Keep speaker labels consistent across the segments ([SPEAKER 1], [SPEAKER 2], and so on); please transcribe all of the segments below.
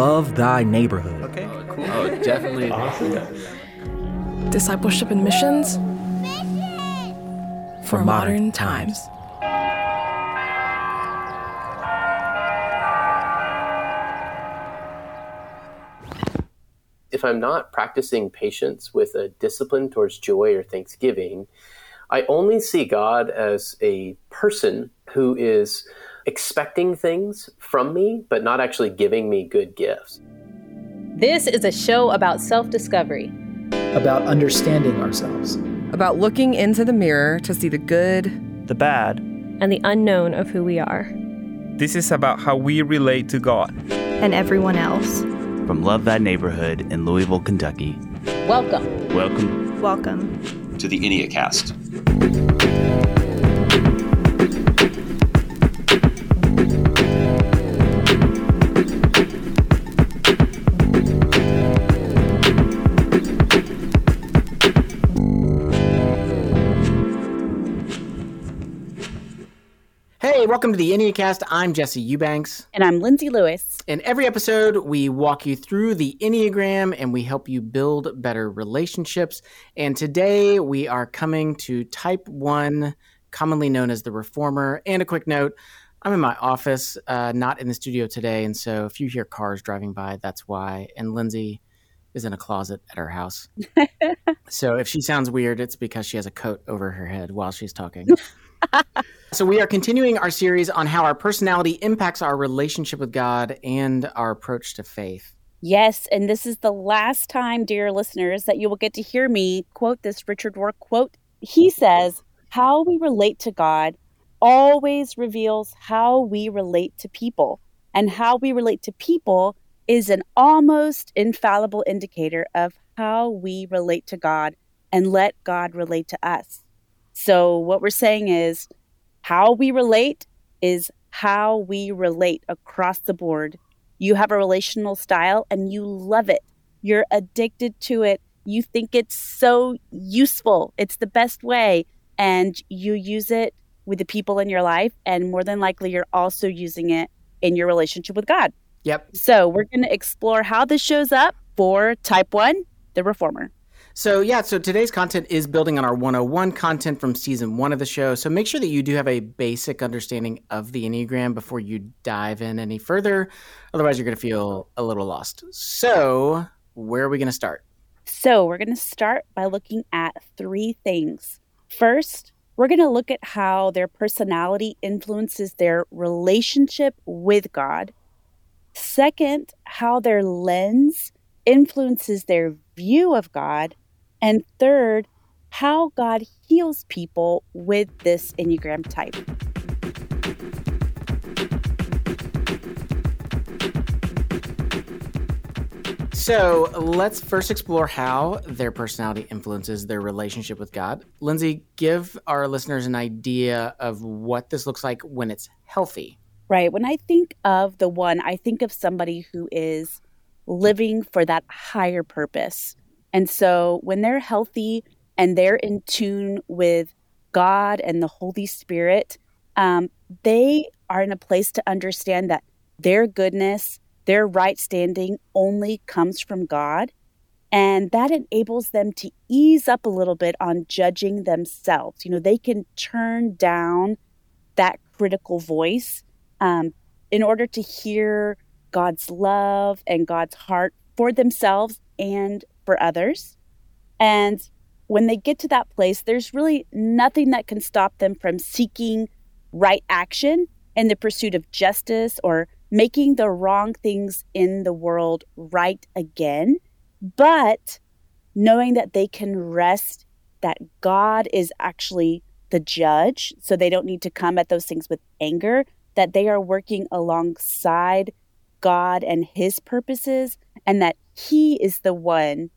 [SPEAKER 1] love thy neighborhood.
[SPEAKER 2] Okay, oh, cool. Oh, definitely.
[SPEAKER 3] Discipleship and missions for,
[SPEAKER 1] For modern
[SPEAKER 3] modern times.
[SPEAKER 4] if I'm not practicing patience with a discipline towards joy or thanksgiving, I only see God as a person who is expecting things from me, but not actually giving me good gifts.
[SPEAKER 5] This is a show about self discovery.
[SPEAKER 6] about understanding ourselves.
[SPEAKER 7] about looking into the mirror to see the good,
[SPEAKER 8] the bad.
[SPEAKER 9] and the unknown of who we are.
[SPEAKER 8] This is about how we relate to God.
[SPEAKER 10] and everyone else.
[SPEAKER 11] From Love Thy Neighborhood in Louisville, Kentucky.
[SPEAKER 5] Welcome.
[SPEAKER 11] Welcome
[SPEAKER 10] Welcome.
[SPEAKER 12] to the Enneacast.
[SPEAKER 2] Welcome to the Enneacast. I'm Jesse Eubanks.
[SPEAKER 5] And I'm Lindsay Lewis.
[SPEAKER 2] In every episode, we walk you through the Enneagram and we help you build better relationships. And today we are coming to type one, commonly known as the reformer. And a quick note I'm in my office, uh, not in the studio today. And so if you hear cars driving by, that's why. And Lindsay is in a closet at her house. so if she sounds weird, it's because she has a coat over her head while she's talking. So, we are continuing our series on how our personality impacts our relationship with God and our approach to faith.
[SPEAKER 5] Yes, and this is the last time, dear listeners, that you will get to hear me quote this Richard Rohr quote. He says, How we relate to God always reveals how we relate to people. And how we relate to people is an almost infallible indicator of how we relate to God and let God relate to us. So, what we're saying is, how we relate is how we relate across the board. You have a relational style and you love it. You're addicted to it. You think it's so useful. It's the best way. And you use it with the people in your life. And more than likely, you're also using it in your relationship with God.
[SPEAKER 2] Yep.
[SPEAKER 5] So, we're going to explore how this shows up for type one, the reformer.
[SPEAKER 2] So, yeah, so today's content is building on our 101 content from season one of the show. So, make sure that you do have a basic understanding of the Enneagram before you dive in any further. Otherwise, you're going to feel a little lost. So, where are we going to start?
[SPEAKER 5] So, we're going to start by looking at three things. First, we're going to look at how their personality influences their relationship with God. Second, how their lens influences their view of God. And third, how God heals people with this Enneagram type.
[SPEAKER 2] So, let's first explore how their personality influences their relationship with God. Lindsay, give our listeners an idea of what this looks like when it's healthy.
[SPEAKER 5] Right. When I think of the one, I think of somebody who is living for that higher purpose. And so when they're healthy and they're in tune with God and the Holy Spirit, um, they are in a place to understand that their goodness, their right standing only comes from God. And that enables them to ease up a little bit on judging themselves. You know, they can turn down that critical voice um, in order to hear God's love and God's heart for themselves and for others. And when they get to that place, there's really nothing that can stop them from seeking right action in the pursuit of justice or making the wrong things in the world right again, but knowing that they can rest that God is actually the judge. So they don't need to come at those things with anger, that they are working alongside God and his purposes, and that he is the one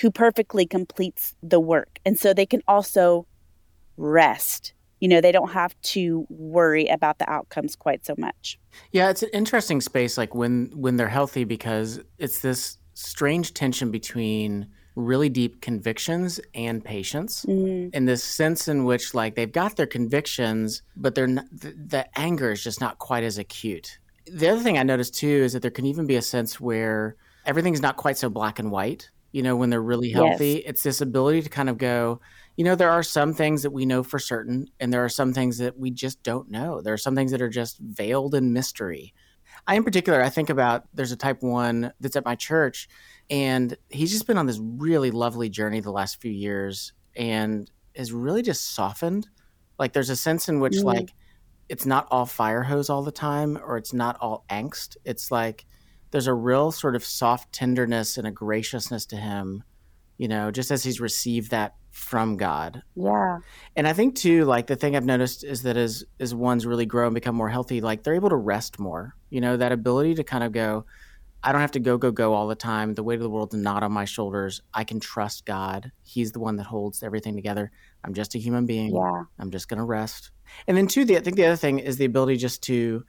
[SPEAKER 5] who perfectly completes the work. And so they can also rest. You know, they don't have to worry about the outcomes quite so much.
[SPEAKER 2] Yeah, it's an interesting space like when when they're healthy because it's this strange tension between really deep convictions and patience
[SPEAKER 5] Mhm.
[SPEAKER 2] in this sense in which like they've got their convictions but they're not, the, the anger is just not quite as acute the other thing I noticed too is that there can even be a sense where everything's not quite so black and white. You know, when they're really healthy, yes. it's this ability to kind of go, you know, there are some things that we know for certain, and there are some things that we just don't know. There are some things that are just veiled in mystery. I, in particular, I think about there's a type one that's at my church, and he's just been on this really lovely journey the last few years and has really just softened. Like, there's a sense in which, mm. like, it's not all fire hose all the time or it's not all angst. It's like there's a real sort of soft tenderness and a graciousness to him, you know, just as he's received that from God.
[SPEAKER 5] Yeah.
[SPEAKER 2] And I think too, like the thing I've noticed is that as as ones really grow and become more healthy, like they're able to rest more. You know, that ability to kind of go, I don't have to go, go, go all the time. The weight of the world is not on my shoulders. I can trust God. He's the one that holds everything together. I'm just a human being.
[SPEAKER 5] Yeah.
[SPEAKER 2] I'm just gonna rest. And then two, the I think the other thing is the ability just to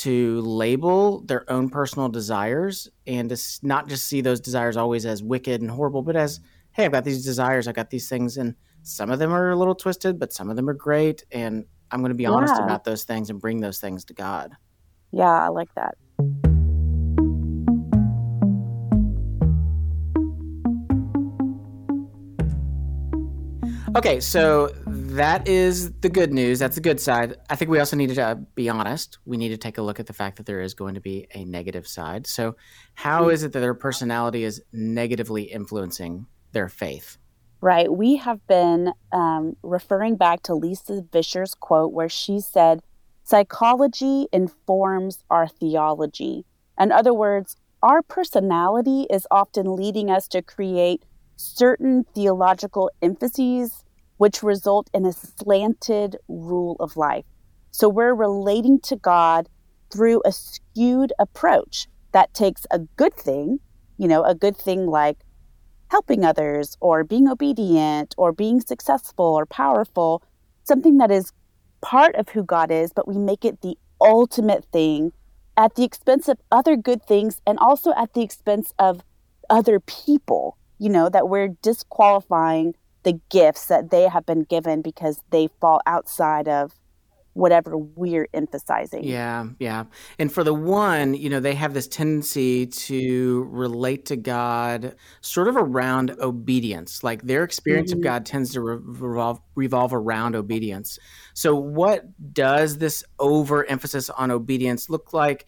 [SPEAKER 2] to label their own personal desires and to not just see those desires always as wicked and horrible, but as hey, I've got these desires, I've got these things, and some of them are a little twisted, but some of them are great, and I'm going to be yeah. honest about those things and bring those things to God.
[SPEAKER 5] Yeah, I like that.
[SPEAKER 2] Okay, so that is the good news. That's the good side. I think we also need to uh, be honest. We need to take a look at the fact that there is going to be a negative side. So, how is it that their personality is negatively influencing their faith?
[SPEAKER 5] Right. We have been um, referring back to Lisa Vischer's quote where she said, Psychology informs our theology. In other words, our personality is often leading us to create certain theological emphases which result in a slanted rule of life. So we're relating to God through a skewed approach that takes a good thing, you know, a good thing like helping others or being obedient or being successful or powerful, something that is part of who God is, but we make it the ultimate thing at the expense of other good things and also at the expense of other people you know, that we're disqualifying the gifts that they have been given because they fall outside of whatever we're emphasizing.
[SPEAKER 2] Yeah, yeah. And for the one, you know, they have this tendency to relate to God sort of around obedience. Like their experience mm-hmm. of God tends to revolve revolve around obedience. So what does this overemphasis on obedience look like?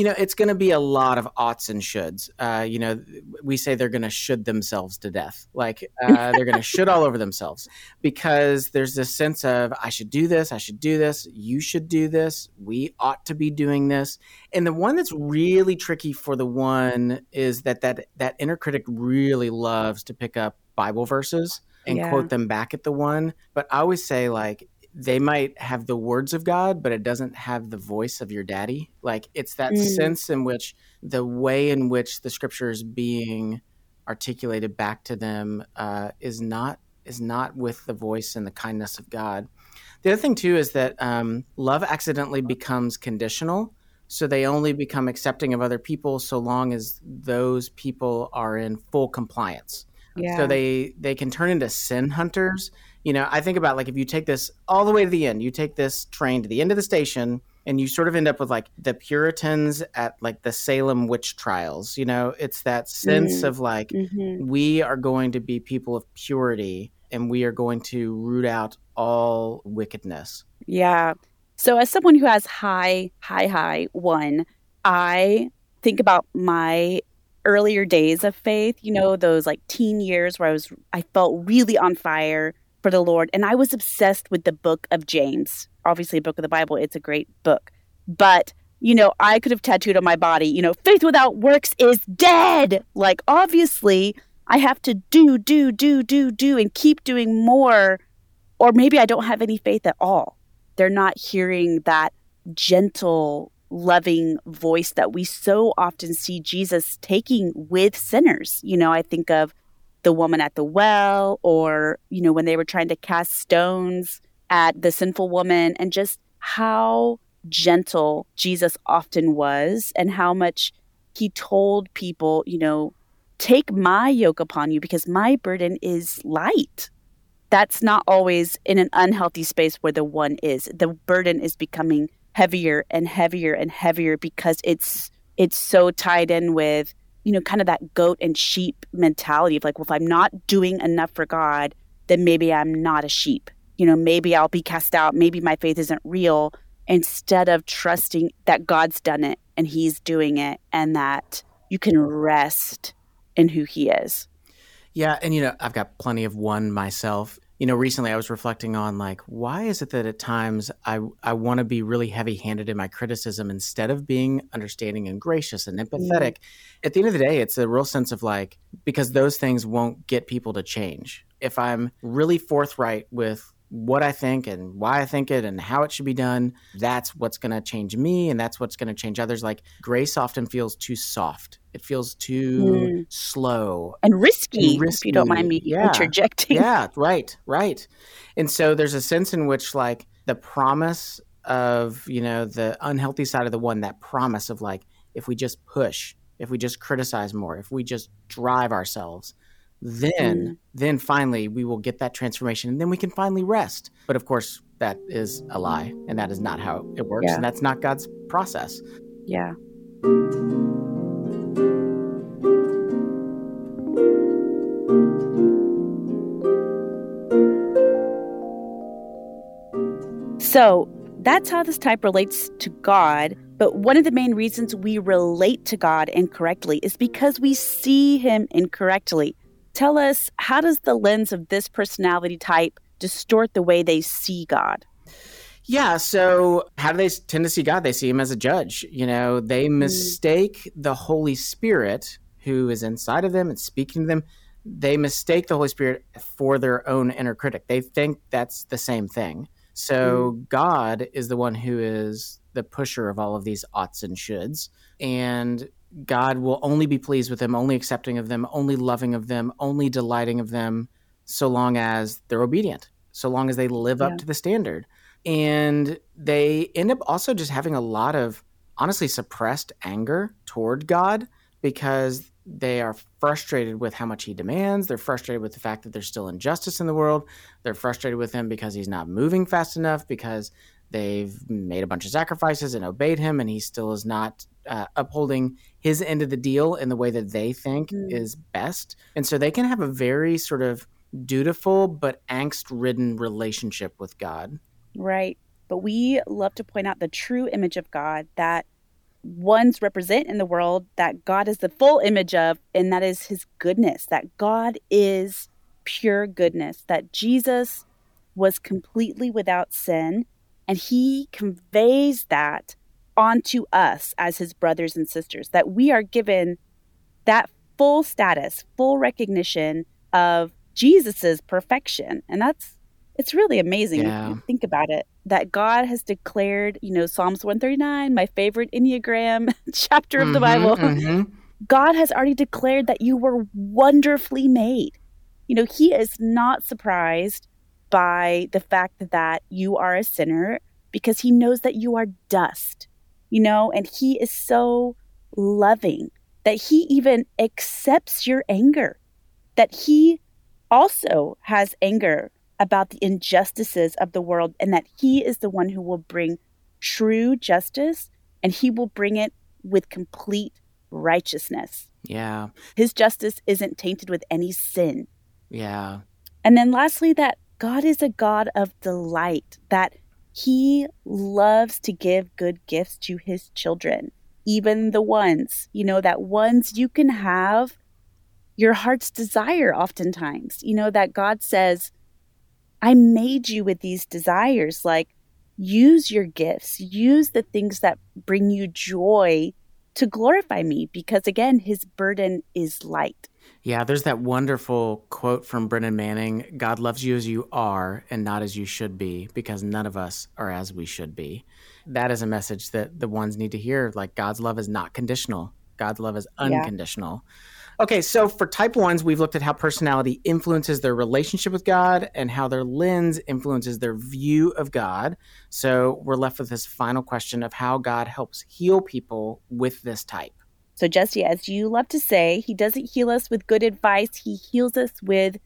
[SPEAKER 2] You know, it's going to be a lot of oughts and shoulds. Uh, you know, we say they're going to should themselves to death. Like uh, they're going to should all over themselves because there's this sense of I should do this, I should do this, you should do this, we ought to be doing this. And the one that's really tricky for the one is that that that inner critic really loves to pick up Bible verses and yeah. quote them back at the one. But I always say like they might have the words of God, but it doesn't have the voice of your daddy. Like it's that mm. sense in which the way in which the scripture is being articulated back to them uh, is not is not with the voice and the kindness of God. The other thing too is that um, love accidentally becomes conditional. So they only become accepting of other people so long as those people are in full compliance. Yeah. So they they can turn into sin hunters you know, I think about like if you take this all the way to the end, you take this train to the end of the station and you sort of end up with like the Puritans at like the Salem witch trials. You know, it's that sense mm-hmm. of like mm-hmm. we are going to be people of purity and we are going to root out all wickedness.
[SPEAKER 5] Yeah. So as someone who has high, high, high one, I think about my earlier days of faith, you know, those like teen years where I was I felt really on fire for the Lord. And I was obsessed with the book of James. Obviously, a book of the Bible, it's a great book. But, you know, I could have tattooed on my body, you know, faith without works is dead. Like, obviously, I have to do, do, do, do, do, and keep doing more. Or maybe I don't have any faith at all. They're not hearing that gentle, loving voice that we so often see Jesus taking with sinners. You know, I think of the woman at the well or, you know, when they were trying to cast stones at the sinful woman and just how gentle Jesus often was and how much he told people, you know, take my yoke upon you because my burden is light. That's not always in an unhealthy space where the one is. The burden is becoming heavier and heavier and heavier because it's it's so tied in with you know kind of that goat and sheep mentality of like well if i'm not doing enough for god then maybe i'm not a sheep. You know maybe i'll be cast out. Maybe my faith isn't real. Instead of trusting that god's done it and he's doing it and that you can rest in who he is.
[SPEAKER 2] Yeah and you know i've got plenty of one myself you know, recently I was reflecting on like, why is it that at times I I want to be really heavy handed in my criticism instead of being understanding and gracious and empathetic? Mm-hmm. At the end of the day, it's a real sense of like, because those things won't get people to change. If I'm really forthright with what I think and why I think it and how it should be done, that's what's going to change me and that's what's going to change others. Like grace often feels too soft. It feels too
[SPEAKER 5] Mm.
[SPEAKER 2] slow.
[SPEAKER 5] and risky,
[SPEAKER 2] And
[SPEAKER 5] if you don't mind me
[SPEAKER 2] Yeah.
[SPEAKER 5] interjecting
[SPEAKER 2] Yeah, right, right. And so there's a sense in which like the promise of, you know, the unhealthy side of the one, that promise of like, if we just push, if we just criticize more, if we just drive ourselves, then
[SPEAKER 5] Mm.
[SPEAKER 2] then finally we will get that transformation and then we can finally rest. But of course, that is a lie and that is not how it works
[SPEAKER 5] Yeah.
[SPEAKER 2] and that's not God's process.
[SPEAKER 5] yeah So that's how this type relates to God. But one of the main reasons we relate to God incorrectly is because we see Him incorrectly. Tell us, how does the lens of this personality type distort the way they see God?
[SPEAKER 2] Yeah. So, how do they tend to see God? They see Him as a judge. You know, they mm. mistake the Holy Spirit who is inside of them and speaking to them. They mistake the Holy Spirit for their own inner critic. They think that's the same thing. So, mm. God is the one who is the pusher of all of these oughts and shoulds. And God will only be pleased with them, only accepting of them, only loving of them, only delighting of them, so long as they're obedient, so long as they live up to the standard and they end up also just having a lot of honestly suppressed anger toward God because they are frustrated with how much he demands. They're frustrated with the fact that there's still injustice in the world. They're frustrated with him because he's not moving fast enough, because they've made a bunch of sacrifices and obeyed him, and he still is not uh, upholding his end of the deal in the way that they think
[SPEAKER 5] Mm.
[SPEAKER 2] is best. And so they can have a very sort of dutiful but angst ridden relationship with God.
[SPEAKER 5] Right. But we love to point out the true image of God that ones represent in the world that God is the full image of, and that is his goodness, that God is pure goodness, that Jesus was completely without sin, and he conveys that onto us as his brothers and sisters, that we are given that full status, full recognition of Jesus's perfection. And that's it's really amazing
[SPEAKER 2] Yeah.
[SPEAKER 5] if you think about it that God has declared, you know, Psalms 139, my favorite Enneagram chapter of the
[SPEAKER 2] Mhm,
[SPEAKER 5] Bible.
[SPEAKER 2] mhm.
[SPEAKER 5] God has already declared that you were wonderfully made. You know, He is not surprised by the fact that you are a sinner because He knows that you are dust, you know, and He is so loving that He even accepts your anger, that He also has anger about the injustices of the world, and that He is the one who will bring true justice and He will bring it with complete righteousness.
[SPEAKER 2] Yeah.
[SPEAKER 5] His justice isn't tainted with any sin.
[SPEAKER 2] Yeah.
[SPEAKER 5] And then lastly, that God is a God of delight, that He loves to give good gifts to His children, even the ones, you know, that ones you can have your heart's desire oftentimes, you know, that God says, I made you with these desires. Like, use your gifts, use the things that bring you joy to glorify me, because again, His burden is light.
[SPEAKER 2] Yeah, there's that wonderful quote from Brennan Manning God loves you as you are and not as you should be, because none of us are as we should be. That is a message that the ones need to hear. Like, God's love is not conditional, God's love is
[SPEAKER 5] Yeah.
[SPEAKER 2] unconditional. Okay, so for type ones, we've looked at how personality influences their relationship with God and how their lens influences their view of God. So we're left with this final question of how God helps heal people with this type.
[SPEAKER 5] So, Jesse, as you love to say, he doesn't heal us with good advice, he heals us with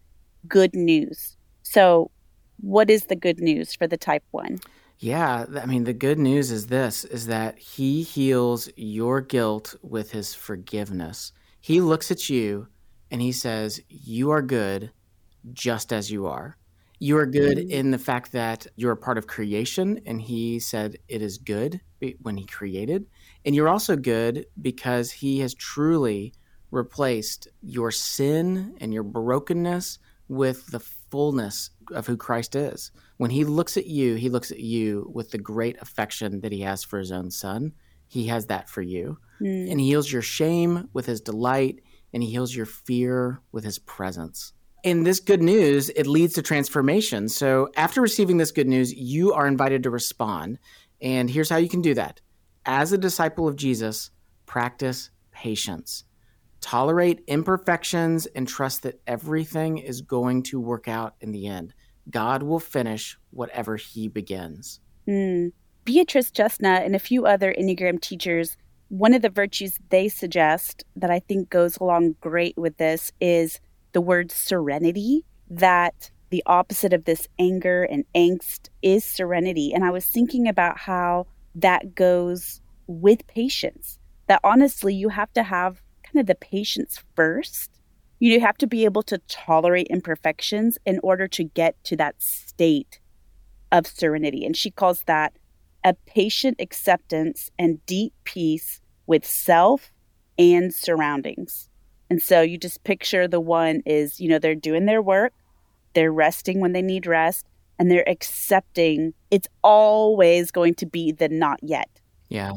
[SPEAKER 5] good news. So, what is the good news for the type one?
[SPEAKER 2] Yeah, I mean the good news is this is that he heals your guilt with his forgiveness. He looks at you and he says, "You are good just as you are." You are good mm-hmm. in the fact that you're a part of creation and he said it is good when he created. And you're also good because he has truly replaced your sin and your brokenness with the fullness of who Christ is. When he looks at you, he looks at you with the great affection that he has for his own son. He has that for you. Mm. And he heals your shame with his delight, and he heals your fear with his presence. In this good news, it leads to transformation. So, after receiving this good news, you are invited to respond. And here's how you can do that. As a disciple of Jesus, practice patience tolerate imperfections, and trust that everything is going to work out in the end. God will finish whatever he begins.
[SPEAKER 5] Mm. Beatrice Chestnut and a few other Enneagram teachers, one of the virtues they suggest that I think goes along great with this is the word serenity, that the opposite of this anger and angst is serenity. And I was thinking about how that goes with patience, that honestly, you have to have kind of the patience first. You have to be able to tolerate imperfections in order to get to that state of serenity. And she calls that a patient acceptance and deep peace with self and surroundings. And so you just picture the one is, you know, they're doing their work, they're resting when they need rest, and they're accepting it's always going to be the not yet.
[SPEAKER 2] Yeah.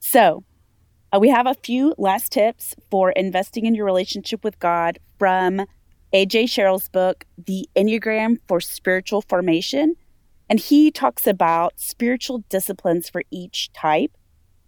[SPEAKER 5] So uh, we have a few last tips for investing in your relationship with God from AJ Sherrill's book, The Enneagram for Spiritual Formation. And he talks about spiritual disciplines for each type.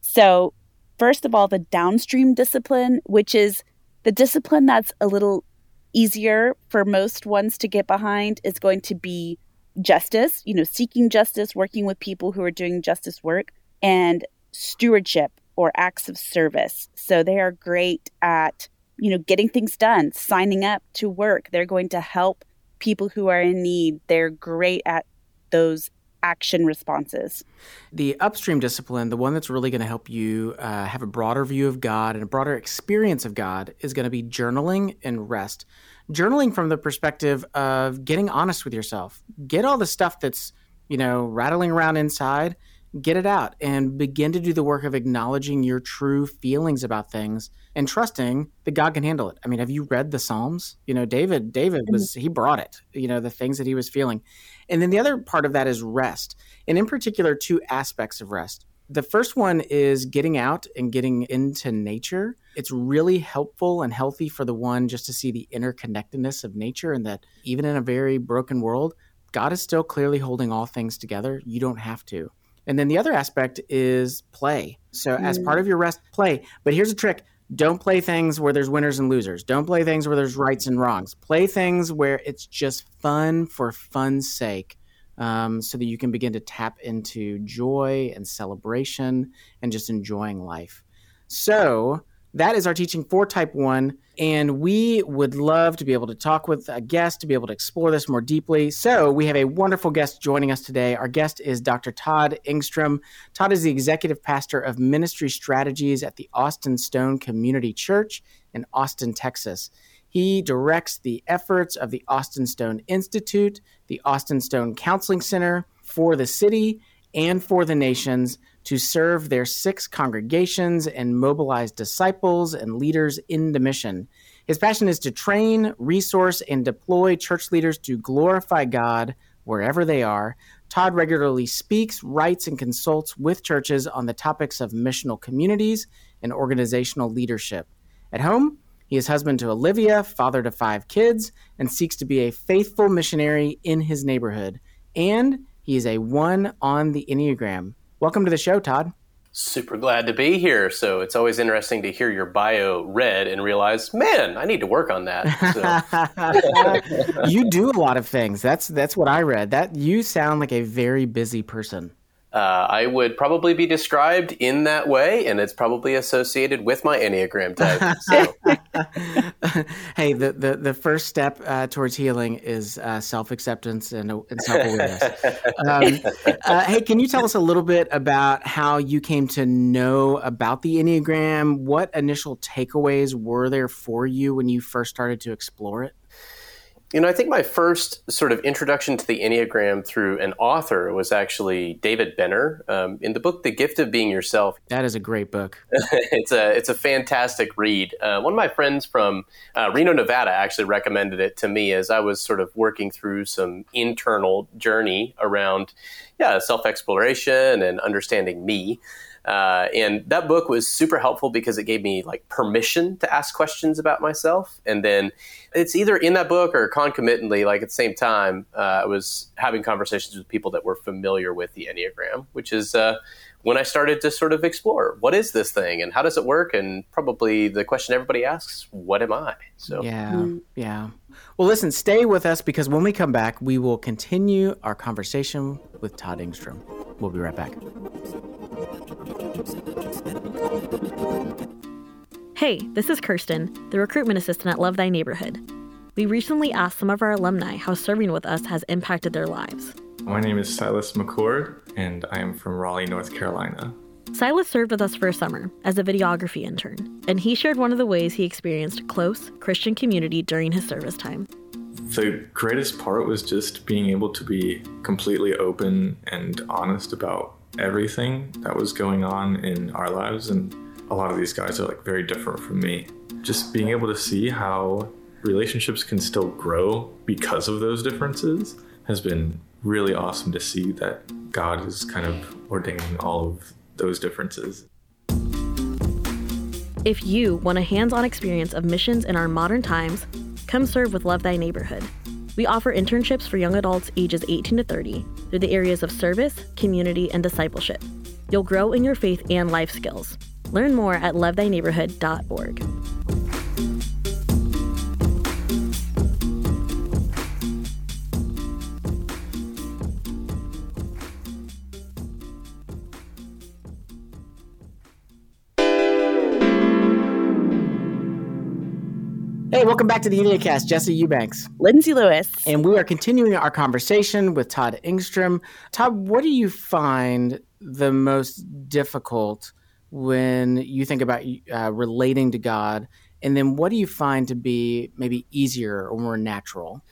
[SPEAKER 5] So, first of all, the downstream discipline, which is the discipline that's a little easier for most ones to get behind, is going to be justice, you know, seeking justice, working with people who are doing justice work, and stewardship, or acts of service. So they are great at, you know, getting things done, signing up to work. They're going to help people who are in need. They're great at those action responses.
[SPEAKER 2] The upstream discipline, the one that's really going to help you uh, have a broader view of God and a broader experience of God, is going to be journaling and rest. Journaling from the perspective of getting honest with yourself. Get all the stuff that's, you know, rattling around inside get it out and begin to do the work of acknowledging your true feelings about things and trusting that God can handle it. I mean, have you read the Psalms? You know, David, David mm-hmm. was he brought it, you know, the things that he was feeling. And then the other part of that is rest. And in particular, two aspects of rest. The first one is getting out and getting into nature. It's really helpful and healthy for the one just to see the interconnectedness of nature and that even in a very broken world, God is still clearly holding all things together. You don't have to. And then the other aspect is play. So mm. as part of your rest, play. But here's a trick. Don't play things where there's winners and losers. Don't play things where there's rights and wrongs. Play things where it's just fun for fun's sake. Um, so that you can begin to tap into joy and celebration and just enjoying life. So, that is our teaching for type 1 and we would love to be able to talk with a guest to be able to explore this more deeply. So we have a wonderful guest joining us today. Our guest is dr todd engstrom. Todd is the executive pastor of ministry strategies at the austin stone community church in austin texas. He directs the efforts of the austin stone institute the austin stone counseling center for the city and for the nations to serve their six congregations and mobilize disciples and leaders in the mission. His passion is to train, resource, and deploy church leaders to glorify God wherever they are. Todd regularly speaks, writes, and consults with churches on the topics of missional communities and organizational leadership. At home, he is husband to Olivia, father to five kids, and seeks to be a faithful missionary in his neighborhood. And he is a one on the Enneagram. Welcome to the show, Todd.
[SPEAKER 4] Super glad to be here. So it's always interesting to hear your bio read and realize, man, I need to work on that.
[SPEAKER 2] So. you do a lot of things. That's that's what I read. That you sound like a very busy person.
[SPEAKER 4] Uh, I would probably be described in that way, and it's probably associated with my Enneagram type. So
[SPEAKER 2] hey, the, the, the first step uh, towards healing is uh, self acceptance and, and self awareness. um, uh, hey, can you tell us a little bit about how you came to know about the Enneagram? What initial takeaways were there for you when you first started to explore it?
[SPEAKER 4] You know, I think my first sort of introduction to the Enneagram through an author was actually David Benner um, in the book "The Gift of Being Yourself."
[SPEAKER 2] That is a great book.
[SPEAKER 4] it's a it's a fantastic read. Uh, one of my friends from uh, Reno, Nevada, actually recommended it to me as I was sort of working through some internal journey around, yeah, self exploration and understanding me. Uh, and that book was super helpful because it gave me like permission to ask questions about myself. And then it's either in that book or concomitantly, like at the same time, uh, I was having conversations with people that were familiar with the Enneagram, which is uh, when I started to sort of explore what is this thing and how does it work? And probably the question everybody asks, what am I?
[SPEAKER 2] So, yeah, mm. yeah. Well, listen, stay with us because when we come back, we will continue our conversation with Todd Engstrom. We'll be right back.
[SPEAKER 9] Hey, this is Kirsten, the recruitment assistant at Love Thy Neighborhood. We recently asked some of our alumni how serving with us has impacted their lives.
[SPEAKER 1] My name is Silas McCord, and I am from Raleigh, North Carolina.
[SPEAKER 9] Silas served with us for a summer as a videography intern, and he shared one of the ways he experienced close Christian community during his service time.
[SPEAKER 1] The greatest part was just being able to be completely open and honest about everything that was going on in our lives. And a lot of these guys are like very different from me. Just being able to see how relationships can still grow because of those differences has been really awesome to see that God is kind of ordaining all of those differences.
[SPEAKER 9] If you want a hands on experience of missions in our modern times, come serve with Love Thy Neighborhood. We offer internships for young adults ages 18 to 30 through the areas of service, community, and discipleship. You'll grow in your faith and life skills. Learn more at lovethyneighborhood.org.
[SPEAKER 2] Hey, welcome back to the Enneacast. Jesse Eubanks.
[SPEAKER 5] Lindsay Lewis.
[SPEAKER 2] And we are continuing our conversation with Todd Engstrom. Todd, what do you find the most difficult when you think about uh, relating to God? And then what do you find to be maybe easier or more natural?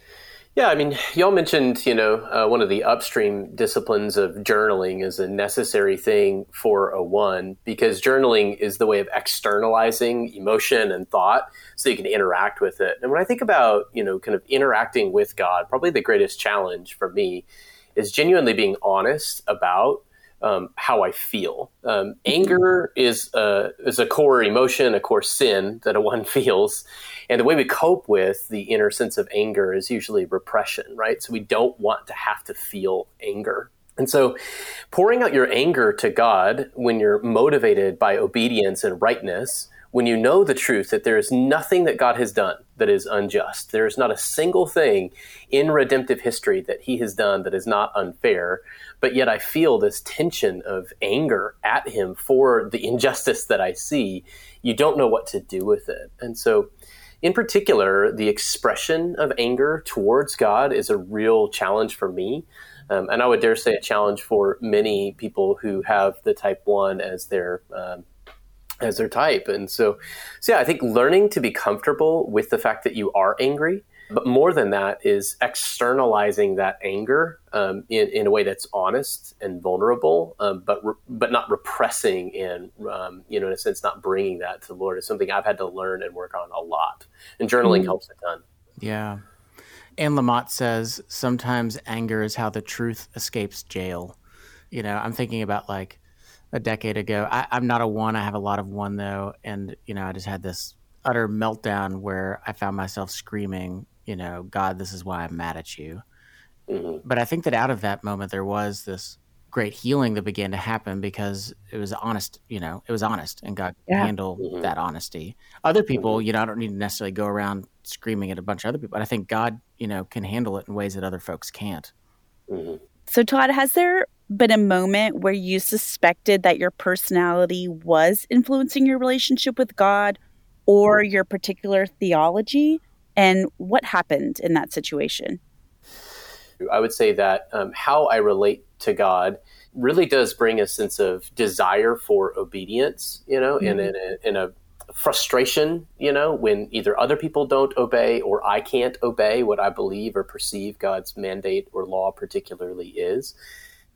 [SPEAKER 4] Yeah, I mean, y'all mentioned, you know, uh, one of the upstream disciplines of journaling is a necessary thing for a one because journaling is the way of externalizing emotion and thought so you can interact with it. And when I think about, you know, kind of interacting with God, probably the greatest challenge for me is genuinely being honest about um, how I feel. Um, anger is a, is a core emotion, a core sin that a one feels. And the way we cope with the inner sense of anger is usually repression, right? So we don't want to have to feel anger. And so pouring out your anger to God when you're motivated by obedience and rightness when you know the truth that there is nothing that God has done that is unjust, there is not a single thing in redemptive history that He has done that is not unfair, but yet I feel this tension of anger at Him for the injustice that I see, you don't know what to do with it. And so, in particular, the expression of anger towards God is a real challenge for me. Um, and I would dare say a challenge for many people who have the type 1 as their um, as their type. And so, so yeah, I think learning to be comfortable with the fact that you are angry, but more than that is externalizing that anger um, in, in a way that's honest and vulnerable, um, but re- but not repressing and um, you know in a sense not bringing that to the Lord is something I've had to learn and work on a lot. And journaling mm helps a ton.
[SPEAKER 2] Yeah. Anne Lamott says sometimes anger is how the truth escapes jail. You know, I'm thinking about like a decade ago. I, I'm not a one. I have a lot of one though, and you know, I just had this utter meltdown where I found myself screaming, you know, God, this is why I'm mad at you. Mm-hmm. But I think that out of that moment, there was this great healing that began to happen because it was honest, you know, it was honest and God yeah. handled mm-hmm. that honesty. Other people, mm-hmm. you know, I don't need to necessarily go around screaming at a bunch of other people, but I think God, you know, can handle it in ways that other folks can't.
[SPEAKER 5] Mm-hmm. So, Todd, has there been a moment where you suspected that your personality was influencing your relationship with God or your particular theology? And what happened in that situation?
[SPEAKER 4] I would say that um, how I relate to God really does bring a sense of desire for obedience, you know, mm-hmm. and in a, in a frustration, you know, when either other people don't obey or I can't obey what I believe or perceive God's mandate or law particularly is.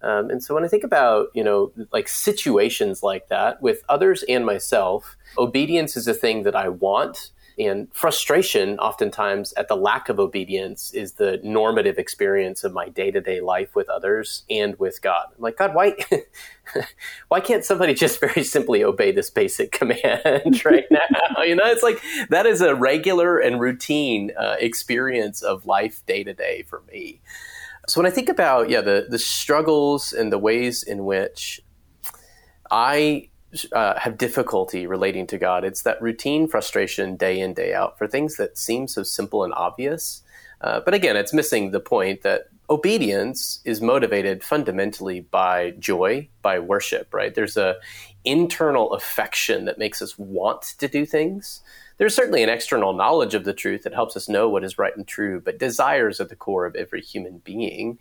[SPEAKER 4] Um, and so when I think about, you know, like situations like that with others and myself, obedience is a thing that I want and frustration, oftentimes, at the lack of obedience, is the normative experience of my day to day life with others and with God. I'm like, God, why, why can't somebody just very simply obey this basic command right now? you know, it's like that is a regular and routine uh, experience of life day to day for me. So when I think about yeah the the struggles and the ways in which I uh, have difficulty relating to God. It's that routine frustration day in, day out for things that seem so simple and obvious. Uh, but again, it's missing the point that obedience is motivated fundamentally by joy, by worship, right? There's a internal affection that makes us want to do things there's certainly an external knowledge of the truth that helps us know what is right and true, but desires at the core of every human being.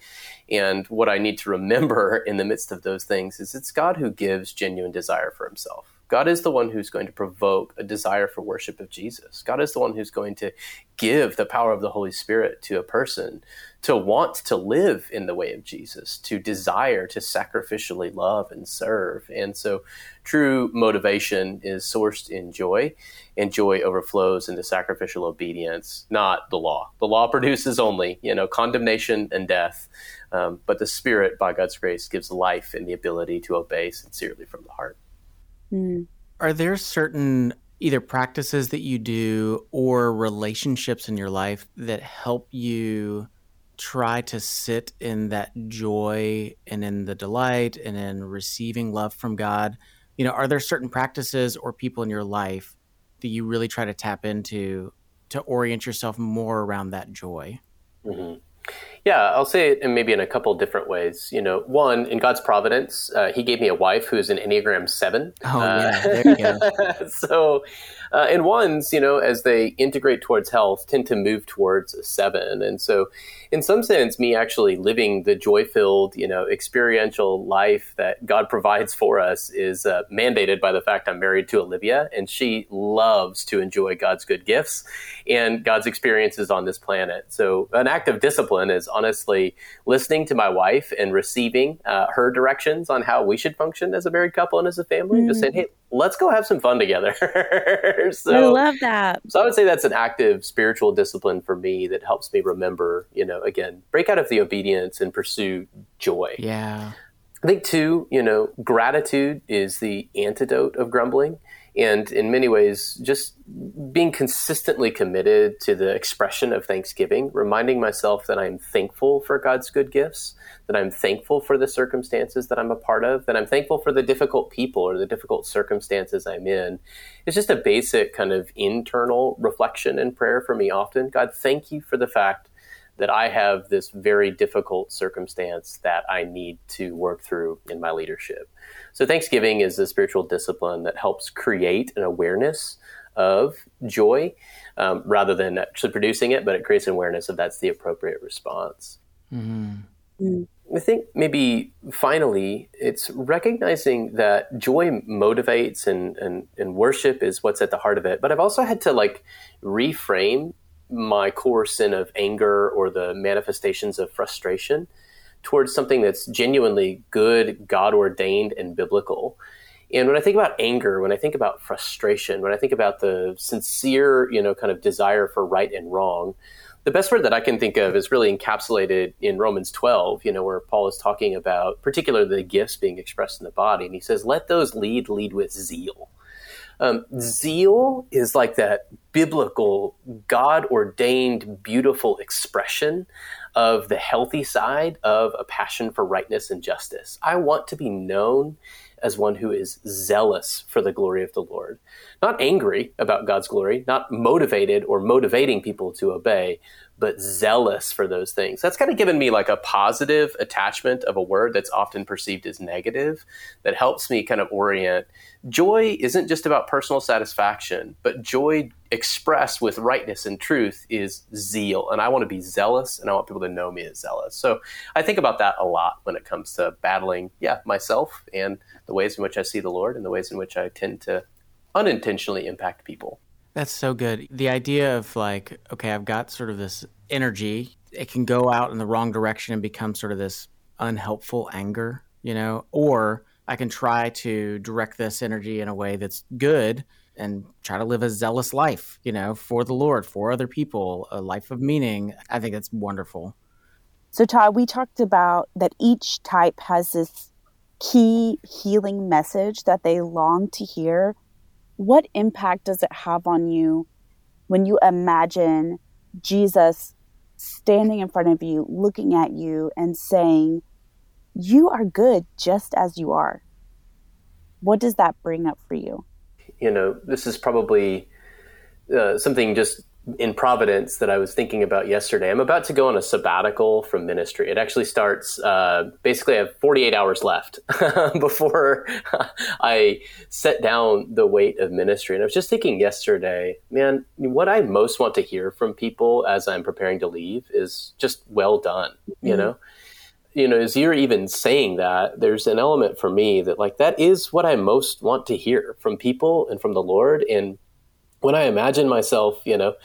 [SPEAKER 4] And what I need to remember in the midst of those things is it's God who gives genuine desire for himself. God is the one who's going to provoke a desire for worship of Jesus. God is the one who's going to give the power of the Holy Spirit to a person to want to live in the way of Jesus, to desire to sacrificially love and serve. And so true motivation is sourced in joy, and joy overflows into sacrificial obedience, not the law. The law produces only, you know, condemnation and death. Um, but the Spirit, by God's grace, gives life and the ability to obey sincerely from the heart.
[SPEAKER 2] Mm. Are there certain either practices that you do or relationships in your life that help you try to sit in that joy and in the delight and in receiving love from God? You know, are there certain practices or people in your life that you really try to tap into to orient yourself more around that joy?
[SPEAKER 4] Mm-hmm. Yeah, I'll say it in maybe in a couple different ways. You know, one in God's providence, uh, He gave me a wife who's an Enneagram Seven.
[SPEAKER 2] Oh uh, yeah, there you go.
[SPEAKER 4] so, uh, and ones, you know, as they integrate towards health, tend to move towards a seven. And so, in some sense, me actually living the joy-filled, you know, experiential life that God provides for us is uh, mandated by the fact I'm married to Olivia, and she loves to enjoy God's good gifts and God's experiences on this planet. So, an act of discipline is honestly listening to my wife and receiving uh, her directions on how we should function as a married couple and as a family. Mm. Just saying, hey, let's go have some fun together.
[SPEAKER 5] so, I love that.
[SPEAKER 4] So I would say that's an active spiritual discipline for me that helps me remember, you know, again, break out of the obedience and pursue joy.
[SPEAKER 2] Yeah.
[SPEAKER 4] I think too, you know, gratitude is the antidote of grumbling and in many ways just being consistently committed to the expression of thanksgiving reminding myself that i'm thankful for god's good gifts that i'm thankful for the circumstances that i'm a part of that i'm thankful for the difficult people or the difficult circumstances i'm in. It's just a basic kind of internal reflection and prayer for me often. God thank you for the fact that I have this very difficult circumstance that I need to work through in my leadership. So, Thanksgiving is a spiritual discipline that helps create an awareness of joy um, rather than actually producing it, but it creates an awareness of that's the appropriate response. Mm-hmm. Mm. I think maybe finally, it's recognizing that joy motivates and, and, and worship is what's at the heart of it. But I've also had to like reframe my core sin of anger or the manifestations of frustration towards something that's genuinely good, God ordained, and biblical. And when I think about anger, when I think about frustration, when I think about the sincere, you know, kind of desire for right and wrong, the best word that I can think of is really encapsulated in Romans 12, you know, where Paul is talking about particularly the gifts being expressed in the body. And he says, let those lead, lead with zeal. Um, zeal is like that biblical, God ordained, beautiful expression of the healthy side of a passion for rightness and justice. I want to be known as one who is zealous for the glory of the Lord, not angry about God's glory, not motivated or motivating people to obey, but zealous for those things. That's kind of given me like a positive attachment of a word that's often perceived as negative that helps me kind of orient. Joy isn't just about personal satisfaction, but joy expressed with rightness and truth is zeal. And I want to be zealous and I want people to know me as zealous. So I think about that a lot when it comes to battling, yeah, myself and the ways in which I see the Lord and the ways in which I tend to unintentionally impact people.
[SPEAKER 2] That's so good. The idea of like, okay, I've got sort of this energy. It can go out in the wrong direction and become sort of this unhelpful anger, you know, or I can try to direct this energy in a way that's good and try to live a zealous life, you know, for the Lord, for other people, a life of meaning. I think that's wonderful.
[SPEAKER 5] So, Todd, we talked about that each type has this key healing message that they long to hear what impact does it have on you when you imagine Jesus standing in front of you, looking at you, and saying, You are good just as you are? What does that bring up for you?
[SPEAKER 4] You know, this is probably uh, something just in Providence that I was thinking about yesterday. I'm about to go on a sabbatical from ministry. It actually starts uh, basically, I have 48 hours left before I set down the weight of ministry. And I was just thinking yesterday, man, what I most want to hear from people as I'm preparing to leave is just well done, you mm-hmm. know? You know, as you're even saying that, there's an element for me that, like, that is what I most want to hear from people and from the Lord. And when I imagine myself, you know,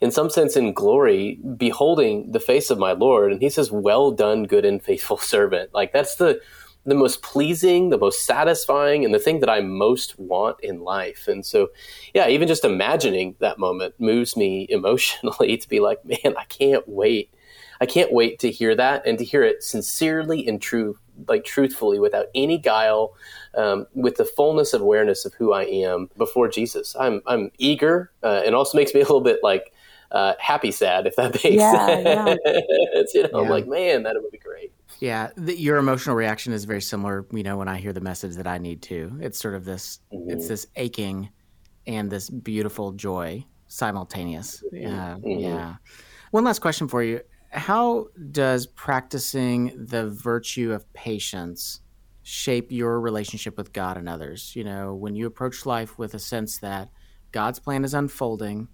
[SPEAKER 4] in some sense in glory, beholding the face of my Lord, and he says, Well done, good and faithful servant. Like that's the the most pleasing, the most satisfying, and the thing that I most want in life. And so, yeah, even just imagining that moment moves me emotionally to be like, man, I can't wait. I can't wait to hear that and to hear it sincerely and true, like truthfully, without any guile, um, with the fullness of awareness of who I am before Jesus. I'm I'm eager, uh, and also makes me a little bit like uh, happy sad if that makes yeah, sense. Yeah. you know, yeah. I'm like, man, that would be great.
[SPEAKER 2] Yeah, the, your emotional reaction is very similar. You know, when I hear the message that I need to, it's sort of this, mm-hmm. it's this aching and this beautiful joy simultaneous. Mm-hmm. Yeah, mm-hmm. yeah. One last question for you: How does practicing the virtue of patience shape your relationship with God and others? You know, when you approach life with a sense that God's plan is unfolding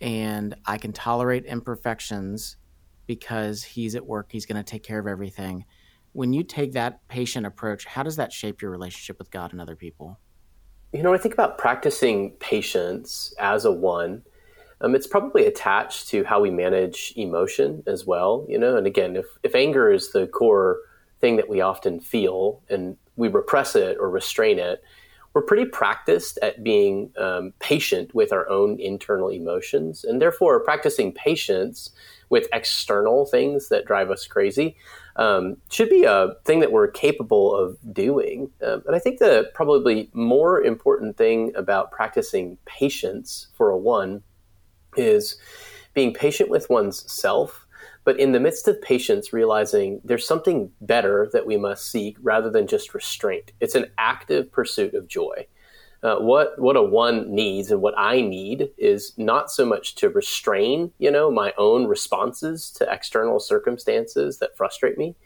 [SPEAKER 2] and I can tolerate imperfections because he's at work, he's going to take care of everything. When you take that patient approach, how does that shape your relationship with God and other people?
[SPEAKER 4] You know, I think about practicing patience as a one. Um, it's probably attached to how we manage emotion as well. You know, and again, if, if anger is the core thing that we often feel and we repress it or restrain it, we're pretty practiced at being um, patient with our own internal emotions, and therefore practicing patience with external things that drive us crazy um, should be a thing that we're capable of doing. Um, and I think the probably more important thing about practicing patience for a one is being patient with one's self but in the midst of patience, realizing there's something better that we must seek rather than just restraint. It's an active pursuit of joy. Uh, what what a one needs and what I need is not so much to restrain, you know, my own responses to external circumstances that frustrate me,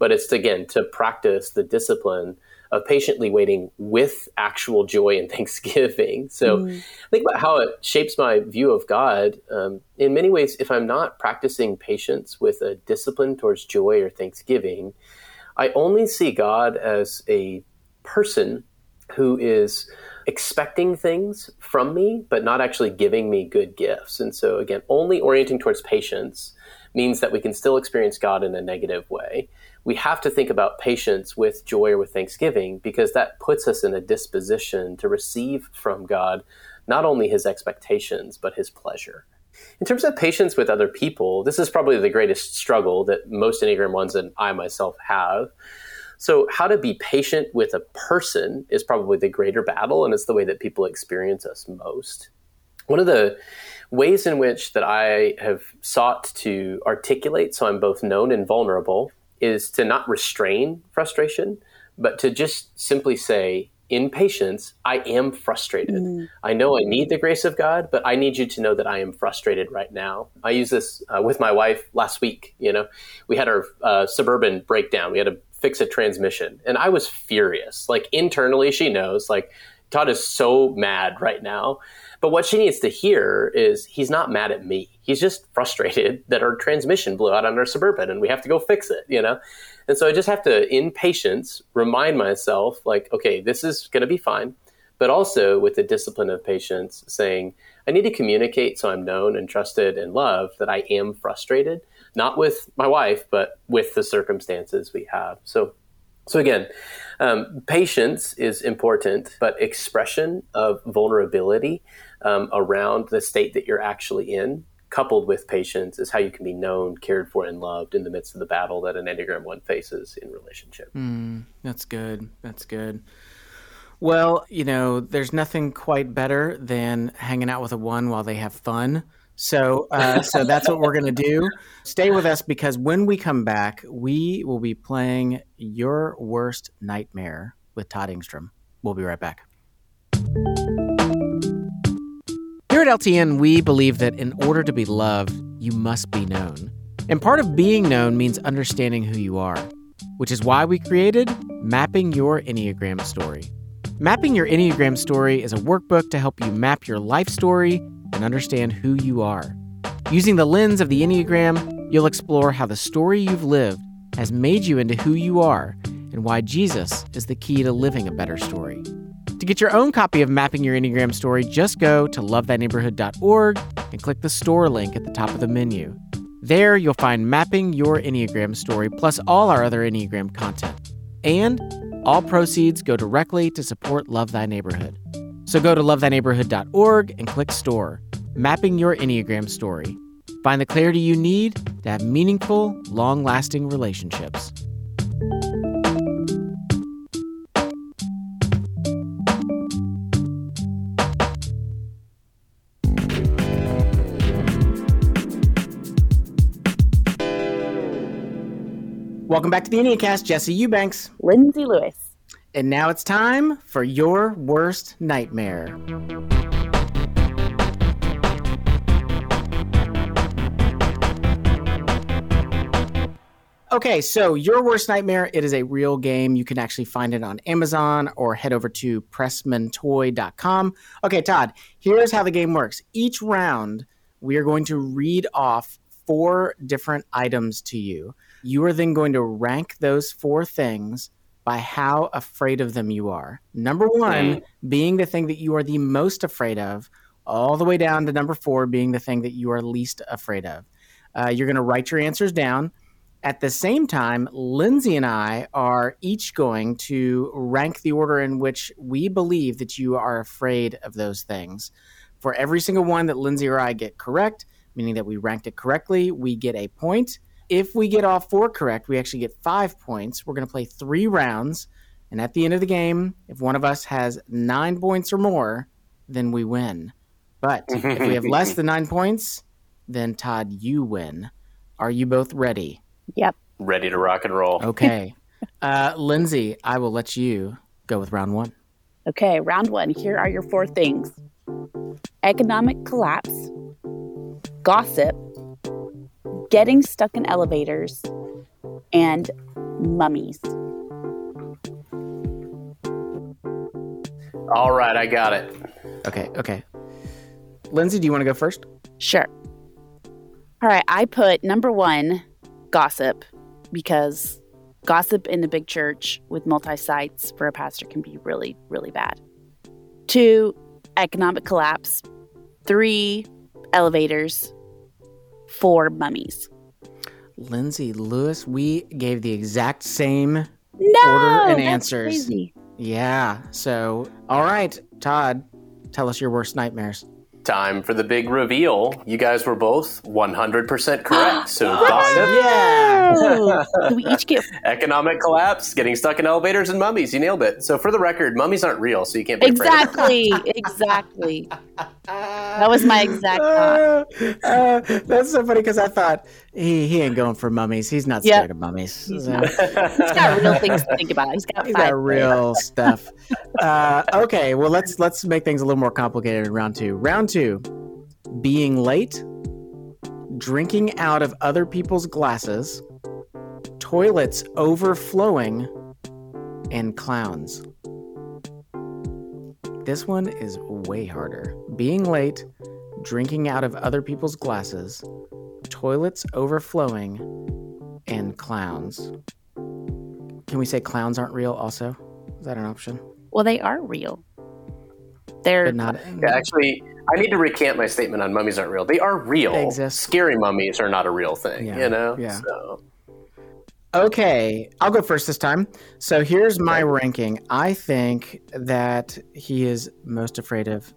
[SPEAKER 4] but it's to, again to practice the discipline of patiently waiting with actual joy and thanksgiving. So mm. think about how it shapes my view of God. Um, in many ways, if I'm not practicing patience with a discipline towards joy or thanksgiving, I only see God as a person who is expecting things from me, but not actually giving me good gifts. And so, again, only orienting towards patience means that we can still experience God in a negative way we have to think about patience with joy or with thanksgiving because that puts us in a disposition to receive from God not only his expectations, but his pleasure. In terms of patience with other people, this is probably the greatest struggle that most Enneagram ones and I myself have. So, how to be patient with a person is probably the greater battle, and it's the way that people experience us most. One of the ways in which that I have sought to articulate so I'm both known and vulnerable is to not restrain frustration, but to just simply say, in patience, I am frustrated. Mm. I know I need the grace of God, but I need you to know that I am frustrated right now. I use this uh, with my wife last week. You know, we had our uh, suburban breakdown. We had to fix a transmission, and I was furious. Like internally, she knows. Like Todd is so mad right now. But what she needs to hear is he's not mad at me. He's just frustrated that our transmission blew out on our suburban and we have to go fix it, you know? And so I just have to, in patience, remind myself, like, okay, this is going to be fine. But also with the discipline of patience, saying, I need to communicate so I'm known and trusted and loved that I am frustrated, not with my wife, but with the circumstances we have. So so again, um, patience is important, but expression of vulnerability um, around the state that you're actually in, coupled with patience, is how you can be known, cared for, and loved in the midst of the battle that an Enneagram One faces in relationship.
[SPEAKER 2] Mm, that's good. That's good. Well, you know, there's nothing quite better than hanging out with a one while they have fun. So, uh, so that's what we're going to do. Stay with us because when we come back, we will be playing Your Worst Nightmare with Todd Engstrom. We'll be right back. At LTN, we believe that in order to be loved, you must be known. And part of being known means understanding who you are, which is why we created Mapping Your Enneagram Story. Mapping Your Enneagram Story is a workbook to help you map your life story and understand who you are. Using the lens of the Enneagram, you'll explore how the story you've lived has made you into who you are and why Jesus is the key to living a better story. To get your own copy of Mapping Your Enneagram Story, just go to lovethyneighborhood.org and click the store link at the top of the menu. There, you'll find Mapping Your Enneagram Story plus all our other Enneagram content. And all proceeds go directly to support Love Thy Neighborhood. So go to lovethyneighborhood.org and click store, mapping your Enneagram story. Find the clarity you need to have meaningful, long lasting relationships. Welcome back to the Enneacast, Jesse Eubanks,
[SPEAKER 5] Lindsay Lewis.
[SPEAKER 2] And now it's time for your worst nightmare. Okay, so Your Worst Nightmare, it is a real game. You can actually find it on Amazon or head over to pressmantoy.com. Okay, Todd, here's how the game works. Each round, we are going to read off four different items to you. You are then going to rank those four things by how afraid of them you are. Number one being the thing that you are the most afraid of, all the way down to number four being the thing that you are least afraid of. Uh, you're going to write your answers down. At the same time, Lindsay and I are each going to rank the order in which we believe that you are afraid of those things. For every single one that Lindsay or I get correct, meaning that we ranked it correctly, we get a point. If we get all four correct, we actually get five points. We're going to play three rounds. And at the end of the game, if one of us has nine points or more, then we win. But if we have less than nine points, then Todd, you win. Are you both ready?
[SPEAKER 5] Yep.
[SPEAKER 4] Ready to rock and roll.
[SPEAKER 2] Okay. uh, Lindsay, I will let you go with round one.
[SPEAKER 5] Okay, round one. Here are your four things economic collapse, gossip, getting stuck in elevators, and mummies.
[SPEAKER 4] All right, I got it.
[SPEAKER 2] Okay, okay. Lindsay, do you want to go first?
[SPEAKER 5] Sure. All right, I put number one, gossip, because gossip in a big church with multi sites for a pastor can be really, really bad. Two, economic collapse. Three, elevators four mummies.
[SPEAKER 2] Lindsay Lewis, we gave the exact same
[SPEAKER 5] no,
[SPEAKER 2] order and answers.
[SPEAKER 5] Crazy.
[SPEAKER 2] Yeah. So, all right, Todd, tell us your worst nightmares.
[SPEAKER 4] Time for the big reveal. You guys were both 100% correct. So, gossip.
[SPEAKER 2] Yeah.
[SPEAKER 5] Do we each get
[SPEAKER 4] economic collapse, getting stuck in elevators, and mummies. You nailed it. So, for the record, mummies aren't real, so you can't be
[SPEAKER 5] exactly, exactly. That was my exact thought.
[SPEAKER 2] Uh, uh, that's so funny because I thought he, he ain't going for mummies. He's not
[SPEAKER 5] Yep.
[SPEAKER 2] scared of mummies.
[SPEAKER 5] He's
[SPEAKER 2] So-
[SPEAKER 5] He's got real things to think about. He's got
[SPEAKER 2] He's got real stuff. Uh, okay, well let's let's make things a little more complicated in round two. Round two, being late, drinking out of other people's glasses, toilets overflowing, and clowns. This one is way harder. Being late, drinking out of other people's glasses, toilets overflowing, and clowns. Can we say clowns aren't real also? Is that an option?
[SPEAKER 5] Well, they are real. They're
[SPEAKER 2] But not
[SPEAKER 4] Yeah, actually, I need to recant my statement on mummies aren't real. They are real.
[SPEAKER 2] They exist.
[SPEAKER 4] Scary mummies are not a real thing.
[SPEAKER 2] Yeah,
[SPEAKER 4] You know.
[SPEAKER 2] yeah.
[SPEAKER 4] So
[SPEAKER 2] Okay, I'll go first this time. So here's my ranking. I think that he is most afraid of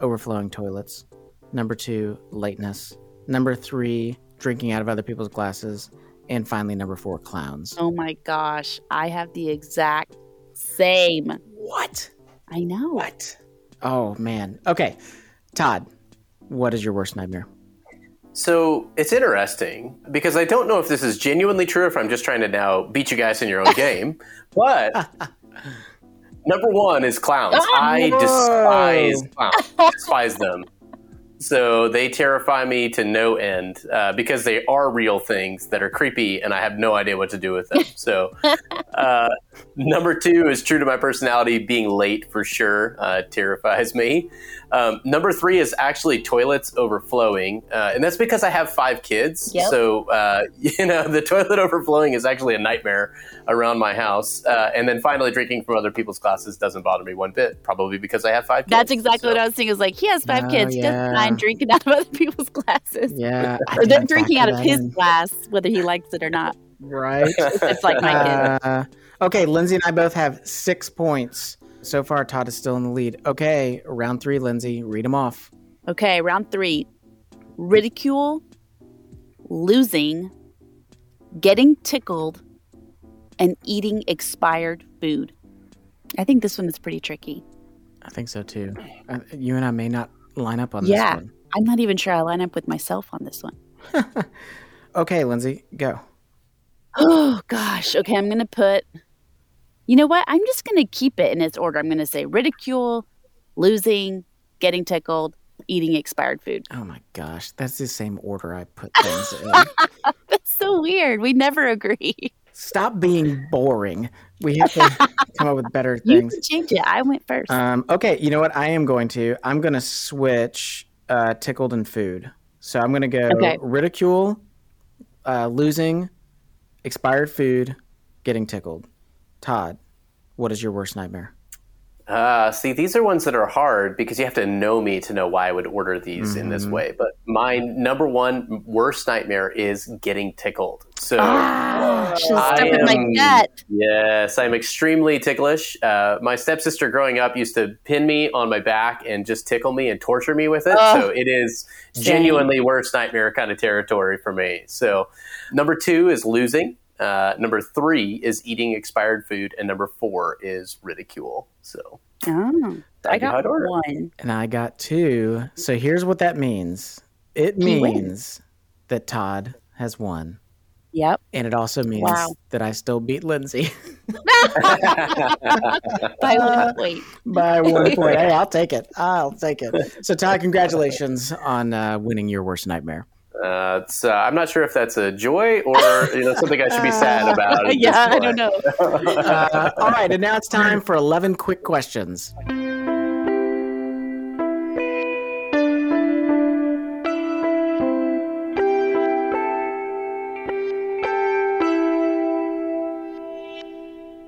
[SPEAKER 2] overflowing toilets. Number two, lateness. Number three, drinking out of other people's glasses. And finally, number four, clowns.
[SPEAKER 5] oh my gosh, I have the exact same.
[SPEAKER 2] What?
[SPEAKER 5] I know.
[SPEAKER 2] What? Oh, man. Okay, Todd, what is your worst nightmare?
[SPEAKER 4] So it's interesting because I don't know if this is genuinely true or if I'm just trying to now beat you guys in your own game. But number one is clowns. I despise clowns. despise them. So they terrify me to no end uh, because they are real things that are creepy, and I have no idea what to do with them. So uh, number two is true to my personality. Being late for sure uh, terrifies me. Um, number three is actually toilets overflowing, uh, and that's because I have five kids.
[SPEAKER 5] Yep.
[SPEAKER 4] So uh, you know the toilet overflowing is actually a nightmare around my house. Uh, and then finally, drinking from other people's glasses doesn't bother me one bit, probably because I have five kids.
[SPEAKER 5] That's exactly
[SPEAKER 4] So-
[SPEAKER 5] what I was thinking. Is like he has five
[SPEAKER 2] Oh,
[SPEAKER 5] kids. He
[SPEAKER 2] yeah.
[SPEAKER 5] doesn't mind drinking out of other people's glasses.
[SPEAKER 2] Yeah.
[SPEAKER 5] Or they're drinking out of his glass, whether he likes it or not.
[SPEAKER 2] Right.
[SPEAKER 5] It's like my kid.
[SPEAKER 2] Okay, Lindsay and I both have six points. So far, Todd is still in the lead. Okay, round three, Lindsay. Read them off.
[SPEAKER 5] Okay, round three ridicule, losing, getting tickled, and eating expired food. I think this one is pretty tricky.
[SPEAKER 2] I think so too. Uh, you and I may not line up on
[SPEAKER 5] Yeah.
[SPEAKER 2] this one.
[SPEAKER 5] I'm not even sure I line up with myself on this one.
[SPEAKER 2] Okay, Lindsay, go.
[SPEAKER 5] Oh, gosh. Okay, I'm going to put, you know what? I'm just going to keep it in its order. I'm going to say ridicule, losing, getting tickled, eating expired food.
[SPEAKER 2] Oh my gosh, that's the same order I put things in.
[SPEAKER 5] That's so weird. We never agree.
[SPEAKER 2] Stop being boring. We have to come up with better
[SPEAKER 5] You
[SPEAKER 2] things.
[SPEAKER 5] can change it. I went first.
[SPEAKER 2] Um, okay, you know what? I am going to. I'm going to switch uh, tickled and food. So I'm going to go
[SPEAKER 5] Okay.
[SPEAKER 2] ridicule, uh, losing, expired food, getting tickled. Todd, what is your worst nightmare?
[SPEAKER 4] Uh, see, these are ones that are hard because you have to know me to know why I would order these in this
[SPEAKER 2] Mhm.
[SPEAKER 4] way. But my number one worst nightmare is getting tickled. So
[SPEAKER 5] ah, should
[SPEAKER 4] I
[SPEAKER 5] stuck with my
[SPEAKER 4] am-
[SPEAKER 5] gut.
[SPEAKER 4] Yes, I'm extremely ticklish. Uh, my stepsister growing up used to pin me on my back and just tickle me and torture me with it.
[SPEAKER 5] Ugh.
[SPEAKER 4] so it is
[SPEAKER 5] Same.
[SPEAKER 4] genuinely worst nightmare kind of territory for me. So number two is losing. Uh, number three is eating expired food, and number four is ridicule. So
[SPEAKER 5] Oh, I got
[SPEAKER 4] I'd order
[SPEAKER 5] one.
[SPEAKER 2] And I got two. So here's what that means it
[SPEAKER 5] He wins.
[SPEAKER 2] means that Todd has won.
[SPEAKER 5] Yep.
[SPEAKER 2] And it also means
[SPEAKER 5] Wow.
[SPEAKER 2] that I still beat Lindsay
[SPEAKER 5] By one point.
[SPEAKER 2] by one point. Hey, I'll take it. I'll take it. So, Todd, congratulations on uh, winning your worst nightmare.
[SPEAKER 4] Uh, it's, uh, I'm not sure if that's a joy or you know something I should be sad about.
[SPEAKER 5] yeah, I don't know.
[SPEAKER 2] Uh, all right, and now it's time for 11 quick questions.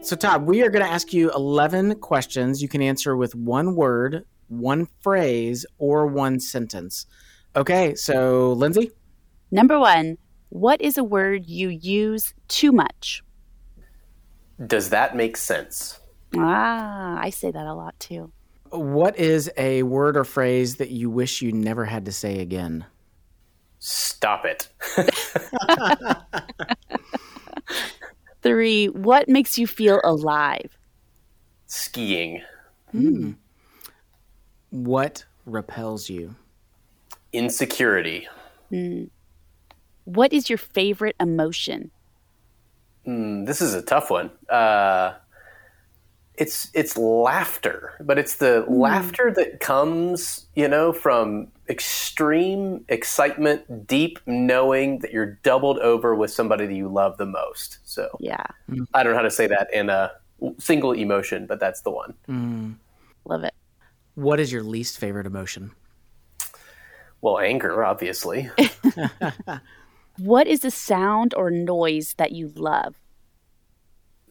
[SPEAKER 2] So, Todd, we are going to ask you 11 questions. You can answer with one word, one phrase, or one sentence. Okay, so, Lindsay?
[SPEAKER 5] Number one, what is a word you use too much?
[SPEAKER 4] Does that make sense?
[SPEAKER 5] Ah, I say that a lot too.
[SPEAKER 2] What is a word or phrase that you wish you never had to say again?
[SPEAKER 4] Stop it.
[SPEAKER 5] Three, what makes you feel alive?
[SPEAKER 4] Skiing.
[SPEAKER 2] Hmm. What repels you?
[SPEAKER 4] Insecurity.
[SPEAKER 5] Mm. What is your favorite emotion?
[SPEAKER 4] Mm, this is a tough one. Uh, it's it's laughter, but it's the mm. laughter that comes, you know, from extreme excitement, deep knowing that you're doubled over with somebody that you love the most. So
[SPEAKER 5] yeah,
[SPEAKER 4] I don't know how to say that in a single emotion, but that's the one.
[SPEAKER 5] Mm. Love it.
[SPEAKER 2] What is your least favorite emotion?
[SPEAKER 4] Well, anger, obviously.
[SPEAKER 5] what is the sound or noise that you love?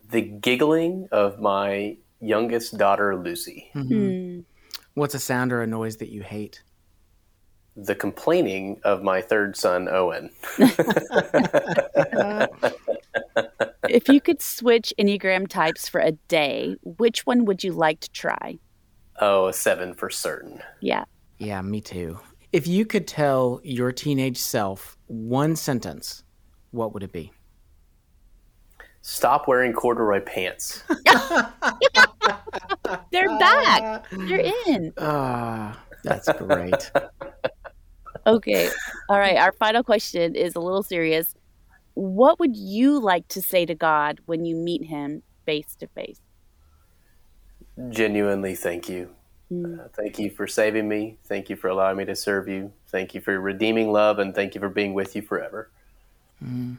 [SPEAKER 4] The giggling of my youngest daughter, Lucy.
[SPEAKER 2] Mm-hmm. Mm. What's a sound or a noise that you hate?
[SPEAKER 4] The complaining of my third son, Owen.
[SPEAKER 5] if you could switch Enneagram types for a day, which one would you like to try?
[SPEAKER 4] Oh, a seven for certain.
[SPEAKER 5] Yeah.
[SPEAKER 2] Yeah, me too. If you could tell your teenage self one sentence, what would it be?
[SPEAKER 4] Stop wearing corduroy pants.
[SPEAKER 5] They're back. They're in.
[SPEAKER 2] Ah, uh, that's great.
[SPEAKER 5] okay. All right. Our final question is a little serious. What would you like to say to God when you meet him face to face?
[SPEAKER 4] Genuinely, thank you. Mm. Uh, thank you for saving me. Thank you for allowing me to serve you. Thank you for your redeeming love, and thank you for being with you forever.
[SPEAKER 2] Mm.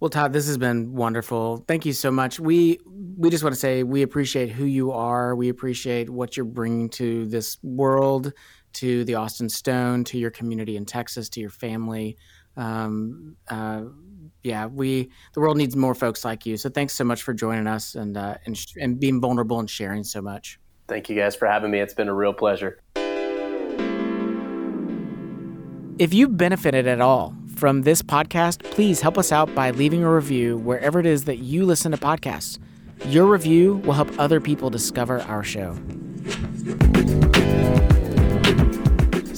[SPEAKER 2] Well, Todd, this has been wonderful. Thank you so much. We we just want to say we appreciate who you are. We appreciate what you're bringing to this world, to the Austin Stone, to your community in Texas, to your family. Um, uh, yeah, we the world needs more folks like you. So thanks so much for joining us and uh, and and being vulnerable and sharing so much.
[SPEAKER 4] Thank you guys for having me. It's been a real pleasure.
[SPEAKER 2] If you benefited at all from this podcast, please help us out by leaving a review wherever it is that you listen to podcasts. Your review will help other people discover our show.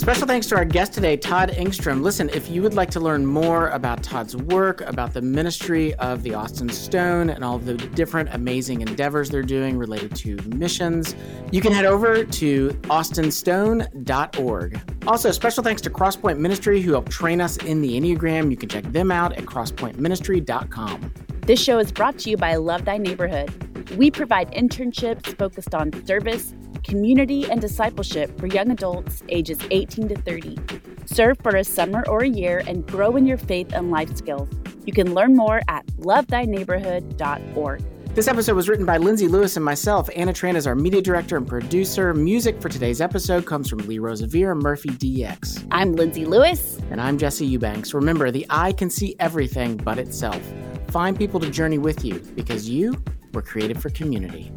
[SPEAKER 2] Special thanks to our guest today, Todd Engstrom. Listen, if you would like to learn more about Todd's work, about the ministry of the Austin Stone, and all the different amazing endeavors they're doing related to missions, you can head over to austinstone.org. Also, special thanks to Crosspoint Ministry, who helped train us in the Enneagram. You can check them out at crosspointministry.com.
[SPEAKER 5] This show is brought to you by Love Thy Neighborhood. We provide internships focused on service community, and discipleship for young adults ages 18 to 30. Serve for a summer or a year and grow in your faith and life skills. You can learn more at lovethyneighborhood.org.
[SPEAKER 2] This episode was written by Lindsay Lewis and myself. Anna Tran is our media director and producer. Music for today's episode comes from Lee Rosevere and Murphy DX.
[SPEAKER 5] I'm Lindsay Lewis.
[SPEAKER 2] And I'm Jesse Eubanks. Remember, the eye can see everything but itself. Find people to journey with you because you were created for community.